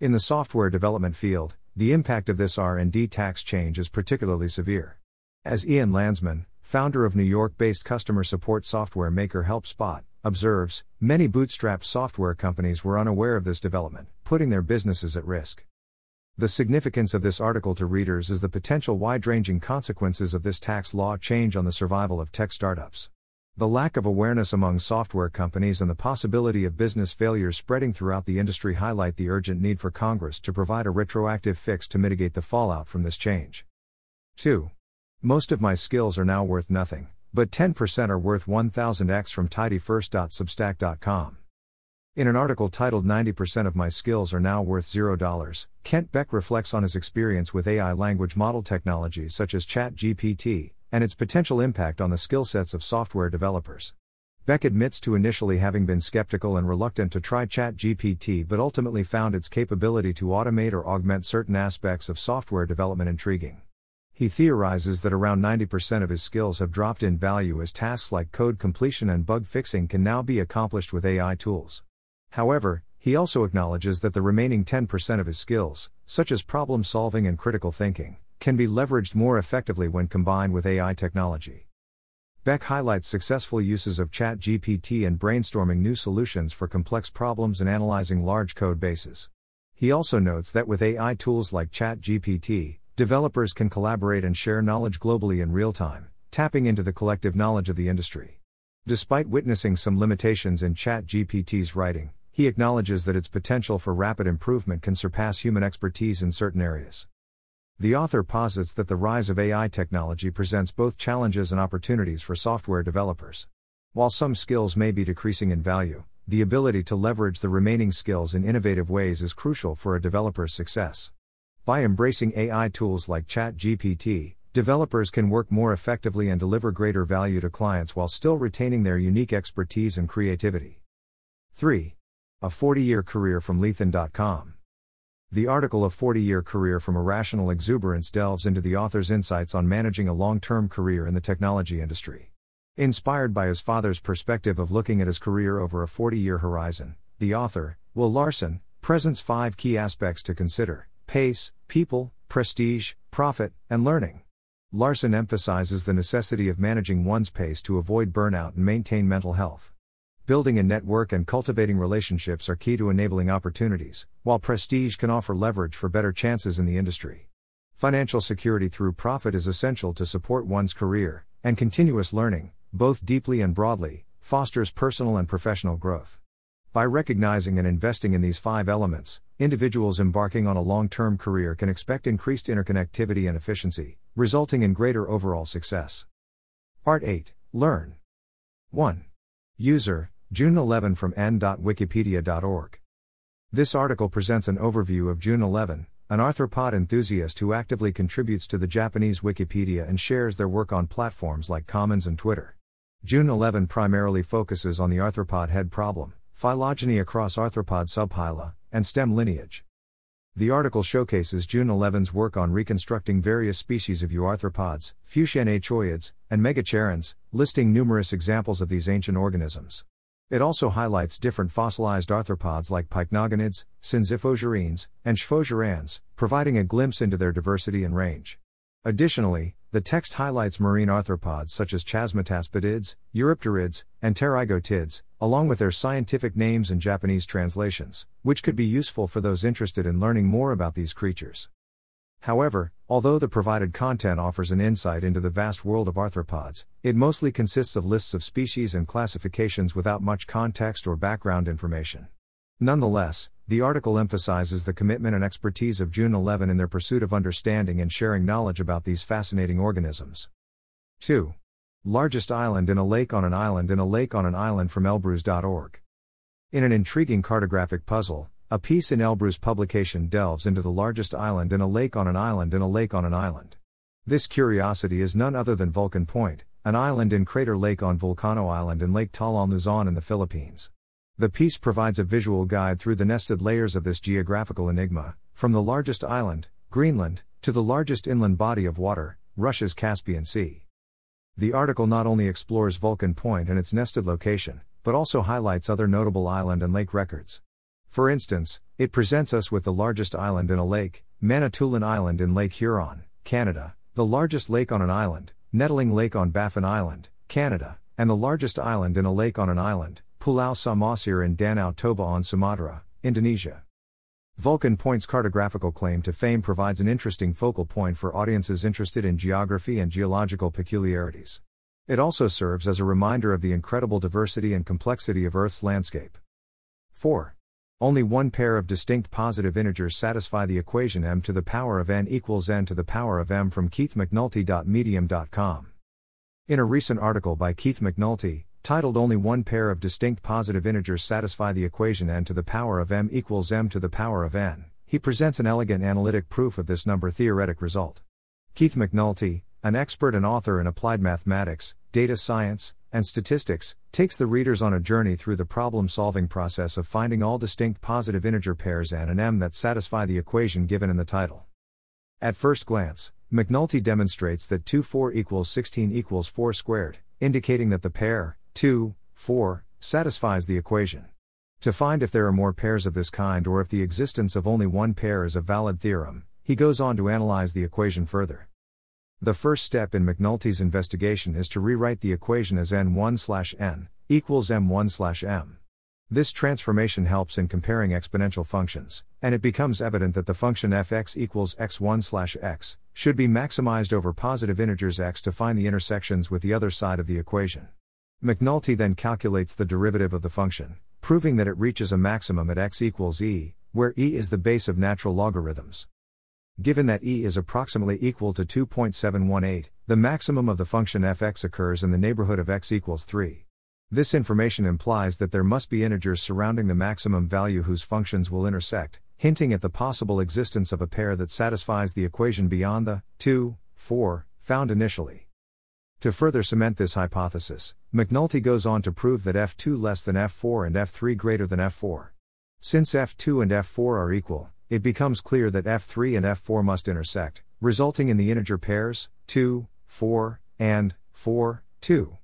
In the software development field, the impact of this R&D tax change is particularly severe. As Ian Landsman, founder of New York based customer support software maker HelpSpot, observes, many bootstrapped software companies were unaware of this development, putting their businesses at risk. The significance of this article to readers is the potential wide ranging consequences of this tax law change on the survival of tech startups. The lack of awareness among software companies and the possibility of business failures spreading throughout the industry highlight the urgent need for Congress to provide a retroactive fix to mitigate the fallout from this change. 2. Most of my skills are now worth nothing, but 10% are worth 1000x from tidyfirst.substack.com. In an article titled 90% of My Skills Are Now Worth $0, Kent Beck reflects on his experience with AI language model technologies such as ChatGPT and its potential impact on the skill sets of software developers. Beck admits to initially having been skeptical and reluctant to try ChatGPT but ultimately found its capability to automate or augment certain aspects of software development intriguing. He theorizes that around 90% of his skills have dropped in value as tasks like code completion and bug fixing can now be accomplished with AI tools. However, he also acknowledges that the remaining 10% of his skills, such as problem solving and critical thinking, can be leveraged more effectively when combined with AI technology. Beck highlights successful uses of ChatGPT and brainstorming new solutions for complex problems and analyzing large code bases. He also notes that with AI tools like ChatGPT, developers can collaborate and share knowledge globally in real time, tapping into the collective knowledge of the industry. Despite witnessing some limitations in ChatGPT's writing, he acknowledges that its potential for rapid improvement can surpass human expertise in certain areas. The author posits that the rise of AI technology presents both challenges and opportunities for software developers. While some skills may be decreasing in value, the ability to leverage the remaining skills in innovative ways is crucial for a developer's success. By embracing AI tools like ChatGPT, developers can work more effectively and deliver greater value to clients while still retaining their unique expertise and creativity. 3. A 40 year career from Lethain.com. The article A 40 year career from irrational exuberance delves into the author's insights on managing a long term career in the technology industry. Inspired by his father's perspective of looking at his career over a 40 year horizon, the author, Will Larson, presents five key aspects to consider pace, people, prestige, profit, and learning. Larson emphasizes the necessity of managing one's pace to avoid burnout and maintain mental health. Building a network and cultivating relationships are key to enabling opportunities, while prestige can offer leverage for better chances in the industry. Financial security through profit is essential to support one's career, and continuous learning, both deeply and broadly, fosters personal and professional growth. By recognizing and investing in these five elements, individuals embarking on a long term career can expect increased interconnectivity and efficiency, resulting in greater overall success. Part 8 Learn. 1. User June 11 from en.wikipedia.org. This article presents an overview of June 11, an arthropod enthusiast who actively contributes to the Japanese Wikipedia and shares their work on platforms like Commons and Twitter. June 11 primarily focuses on the arthropod head problem, phylogeny across arthropod subphyla, and stem lineage. The article showcases June 11's work on reconstructing various species of euarthropods, fuxianhuiids, and megacheirans, listing numerous examples of these ancient organisms. It also highlights different fossilized arthropods like pycnogonids, synziphosurines, and xiphosurans, providing a glimpse into their diversity and range. Additionally, the text highlights marine arthropods such as chasmataspidids, eurypterids, and pterygotids, along with their scientific names and Japanese translations, which could be useful for those interested in learning more about these creatures. However, although the provided content offers an insight into the vast world of arthropods, it mostly consists of lists of species and classifications without much context or background information. Nonetheless, the article emphasizes the commitment and expertise of June 11 in their pursuit of understanding and sharing knowledge about these fascinating organisms. 2. Largest island in a lake on an island in a lake on an island from Elbrus.org. In an intriguing cartographic puzzle, a piece in Elbrus publication delves into the largest island in a lake on an island in a lake on an island. This curiosity is none other than Vulcan Point, an island in Crater Lake on Volcano Island in Lake Taal Luzon in the Philippines. The piece provides a visual guide through the nested layers of this geographical enigma, from the largest island, Greenland, to the largest inland body of water, Russia's Caspian Sea. The article not only explores Vulcan Point and its nested location, but also highlights other notable island and lake records. For instance, it presents us with the largest island in a lake, Manitoulin Island in Lake Huron, Canada, the largest lake on an island, Nettilling Lake on Baffin Island, Canada, and the largest island in a lake on an island, Pulau Samosir in Danau Toba on Sumatra, Indonesia. Vulcan Point's cartographical claim to fame provides an interesting focal point for audiences interested in geography and geological peculiarities. It also serves as a reminder of the incredible diversity and complexity of Earth's landscape. 4. Only one pair of distinct positive integers satisfy the equation m to the power of n equals n to the power of m from keithmcnulty.medium.com. In a recent article by Keith McNulty, titled Only One Pair of Distinct Positive Integers Satisfy the Equation n to the power of m equals m to the power of n, he presents an elegant analytic proof of this number theoretic result. Keith McNulty, an expert and author in applied mathematics, data science, and statistics, takes the readers on a journey through the problem solving process of finding all distinct positive integer pairs n and m that satisfy the equation given in the title. At first glance, McNulty demonstrates that 2 4 equals 16 equals 4 squared, indicating that the pair, 2, 4, satisfies the equation. To find if there are more pairs of this kind or if the existence of only one pair is a valid theorem, he goes on to analyze the equation further. The first step in McNulty's investigation is to rewrite the equation as n1/n equals m1/m. This transformation helps in comparing exponential functions, and it becomes evident that the function fx equals x1/x should be maximized over positive integers x to find the intersections with the other side of the equation. McNulty then calculates the derivative of the function, proving that it reaches a maximum at x equals e, where e is the base of natural logarithms. Given that e is approximately equal to 2.718, the maximum of the function fx occurs in the neighborhood of x equals 3. This information implies that there must be integers surrounding the maximum value whose functions will intersect, hinting at the possible existence of a pair that satisfies the equation beyond the 2, 4 found initially. To further cement this hypothesis, McNulty goes on to prove that f2 less than f4 and f3 greater than f4. Since f2 and f4 are equal, it becomes clear that f3 and f4 must intersect, resulting in the integer pairs 2, 4, and 4, 2.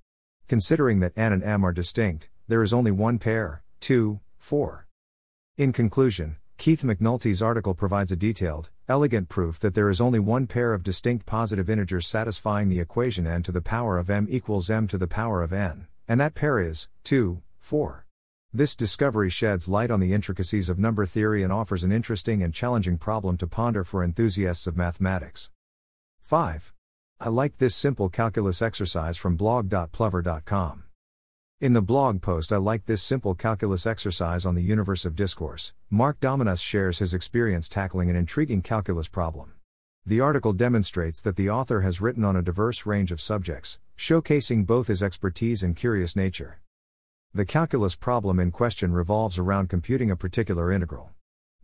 Considering that n and m are distinct, there is only one pair 2, 4. In conclusion, Keith McNulty's article provides a detailed, elegant proof that there is only one pair of distinct positive integers satisfying the equation n to the power of m equals m to the power of n, and that pair is 2, 4. This discovery sheds light on the intricacies of number theory and offers an interesting and challenging problem to ponder for enthusiasts of mathematics. 5. I liked this simple calculus exercise from blog.plover.com. In the blog post I like this simple calculus exercise on the universe of discourse, Mark Dominus shares his experience tackling an intriguing calculus problem. The article demonstrates that the author has written on a diverse range of subjects, showcasing both his expertise and curious nature. The calculus problem in question revolves around computing a particular integral.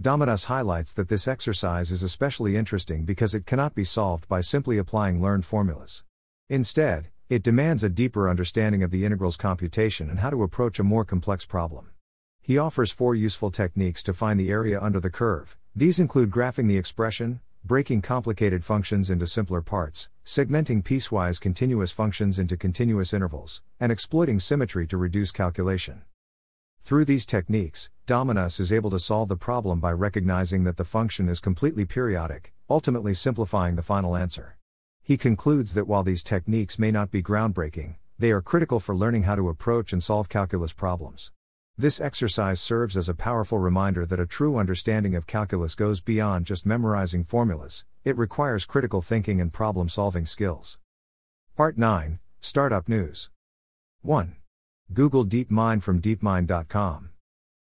Dominus highlights that this exercise is especially interesting because it cannot be solved by simply applying learned formulas. Instead, it demands a deeper understanding of the integral's computation and how to approach a more complex problem. He offers four useful techniques to find the area under the curve. These include graphing the expression, breaking complicated functions into simpler parts, segmenting piecewise continuous functions into continuous intervals, and exploiting symmetry to reduce calculation. Through these techniques, Dominus is able to solve the problem by recognizing that the function is completely periodic, ultimately simplifying the final answer. He concludes that while these techniques may not be groundbreaking, they are critical for learning how to approach and solve calculus problems. This exercise serves as a powerful reminder that a true understanding of calculus goes beyond just memorizing formulas, it requires critical thinking and problem solving skills. Part 9 Startup News 1. Google DeepMind from DeepMind.com.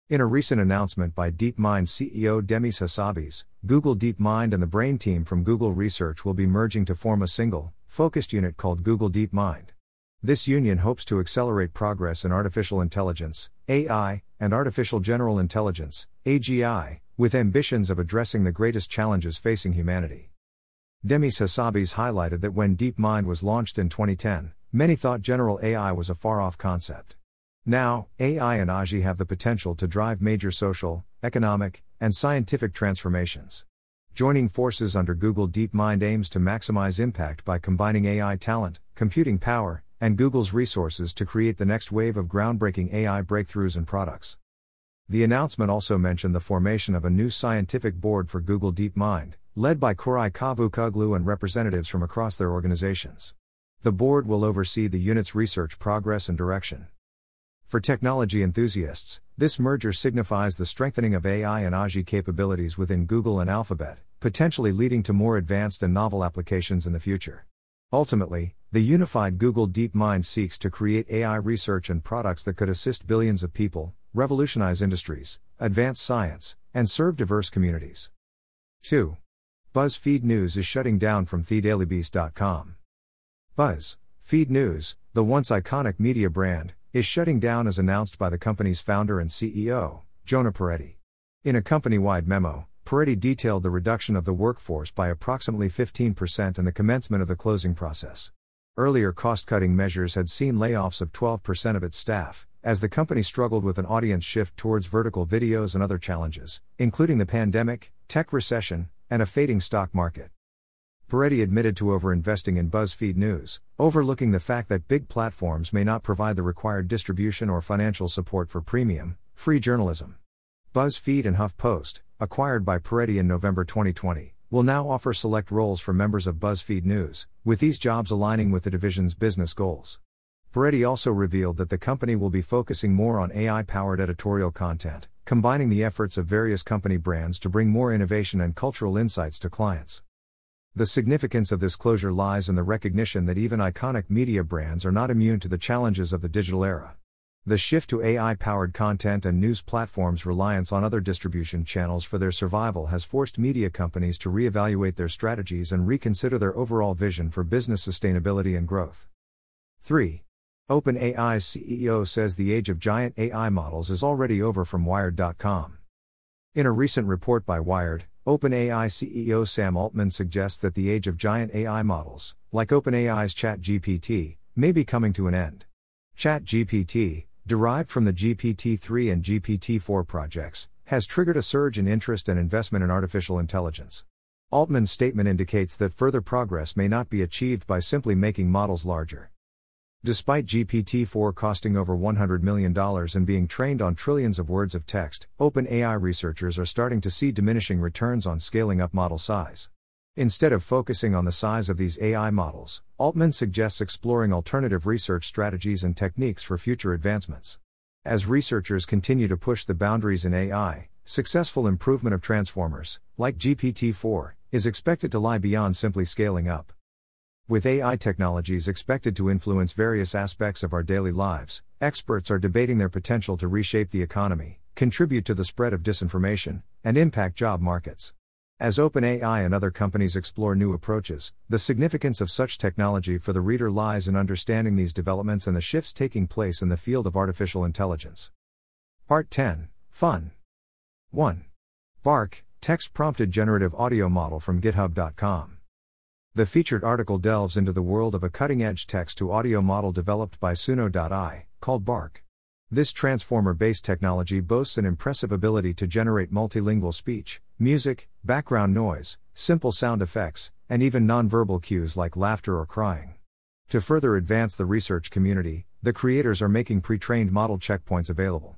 In a recent announcement by DeepMind CEO Demis Hassabis, Google DeepMind and the Brain team from Google Research will be merging to form a single, focused unit called Google DeepMind. This union hopes to accelerate progress in artificial intelligence, AI, and artificial general intelligence, AGI, with ambitions of addressing the greatest challenges facing humanity. Demis Hassabis highlighted that when DeepMind was launched in 2010, many thought general AI was a far off concept. Now, AI and AGI have the potential to drive major social, economic, and scientific transformations. Joining forces under Google DeepMind aims to maximize impact by combining AI talent, computing power, and Google's resources to create the next wave of groundbreaking AI breakthroughs and products. The announcement also mentioned the formation of a new scientific board for Google DeepMind, led by Koray Kavukcuoglu and representatives from across their organizations. The board will oversee the unit's research progress and direction. For technology enthusiasts, this merger signifies the strengthening of AI and AGI capabilities within Google and Alphabet, potentially leading to more advanced and novel applications in the future. Ultimately, the unified Google DeepMind seeks to create AI research and products that could assist billions of people, revolutionize industries, advance science, and serve diverse communities. 2. BuzzFeed News is shutting down from TheDailyBeast.com. Buzz, Feed News, the once iconic media brand, is shutting down as announced by the company's founder and CEO, Jonah Peretti. In a company wide memo, Peretti detailed the reduction of the workforce by approximately 15% and the commencement of the closing process. Earlier cost cutting measures had seen layoffs of 12% of its staff, as the company struggled with an audience shift towards vertical videos and other challenges, including the pandemic, tech recession, and a fading stock market. Peretti admitted to overinvesting in BuzzFeed News, overlooking the fact that big platforms may not provide the required distribution or financial support for premium, free journalism. BuzzFeed and HuffPost, acquired by Peretti in November 2020, will now offer select roles for members of BuzzFeed News, with these jobs aligning with the division's business goals. Peretti also revealed that the company will be focusing more on AI powered editorial content, combining the efforts of various company brands to bring more innovation and cultural insights to clients. The significance of this closure lies in the recognition that even iconic media brands are not immune to the challenges of the digital era. The shift to AI powered content and news platforms' reliance on other distribution channels for their survival has forced media companies to reevaluate their strategies and reconsider their overall vision for business sustainability and growth. 3. OpenAI's CEO says the age of giant AI models is already over from Wired.com. In a recent report by Wired, OpenAI CEO Sam Altman suggests that the age of giant AI models, like OpenAI's ChatGPT, may be coming to an end. ChatGPT, derived from the GPT 3 and GPT 4 projects, has triggered a surge in interest and investment in artificial intelligence. Altman's statement indicates that further progress may not be achieved by simply making models larger. Despite GPT 4 costing over $100 million and being trained on trillions of words of text, OpenAI researchers are starting to see diminishing returns on scaling up model size. Instead of focusing on the size of these AI models, Altman suggests exploring alternative research strategies and techniques for future advancements. As researchers continue to push the boundaries in AI, successful improvement of transformers, like GPT 4, is expected to lie beyond simply scaling up. With AI technologies expected to influence various aspects of our daily lives, experts are debating their potential to reshape the economy, contribute to the spread of disinformation, and impact job markets. As OpenAI and other companies explore new approaches, the significance of such technology for the reader lies in understanding these developments and the shifts taking place in the field of artificial intelligence. Part 10 Fun 1. Bark, text prompted generative audio model from GitHub.com. The featured article delves into the world of a cutting edge text to audio model developed by Suno.ai, called Bark. This transformer based technology boasts an impressive ability to generate multilingual speech, music, background noise, simple sound effects, and even nonverbal cues like laughter or crying. To further advance the research community, the creators are making pre trained model checkpoints available.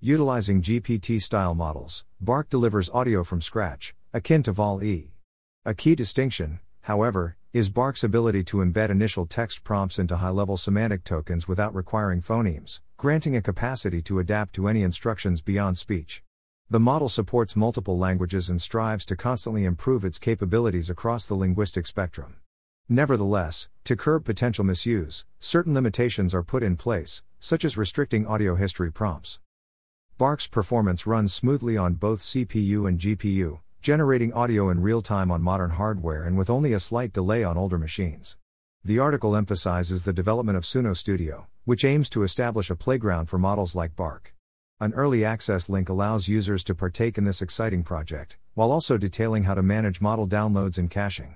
Utilizing GPT style models, Bark delivers audio from scratch, akin to Vol E. A key distinction, however, is Bark's ability to embed initial text prompts into high level semantic tokens without requiring phonemes, granting a capacity to adapt to any instructions beyond speech. The model supports multiple languages and strives to constantly improve its capabilities across the linguistic spectrum. Nevertheless, to curb potential misuse, certain limitations are put in place, such as restricting audio history prompts. Bark's performance runs smoothly on both CPU and GPU, generating audio in real time on modern hardware and with only a slight delay on older machines. The article emphasizes the development of Suno Studio, which aims to establish a playground for models like Bark. An early access link allows users to partake in this exciting project, while also detailing how to manage model downloads and caching.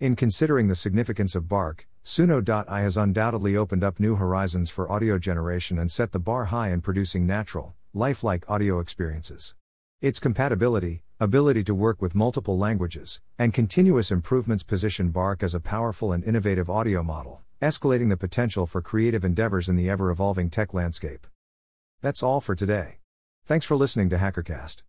In considering the significance of Bark, Suno.ai has undoubtedly opened up new horizons for audio generation and set the bar high in producing natural, lifelike audio experiences. Its compatibility, ability to work with multiple languages, and continuous improvements position Bark as a powerful and innovative audio model, escalating the potential for creative endeavors in the ever evolving tech landscape. That's all for today. Thanks for listening to HackerCast.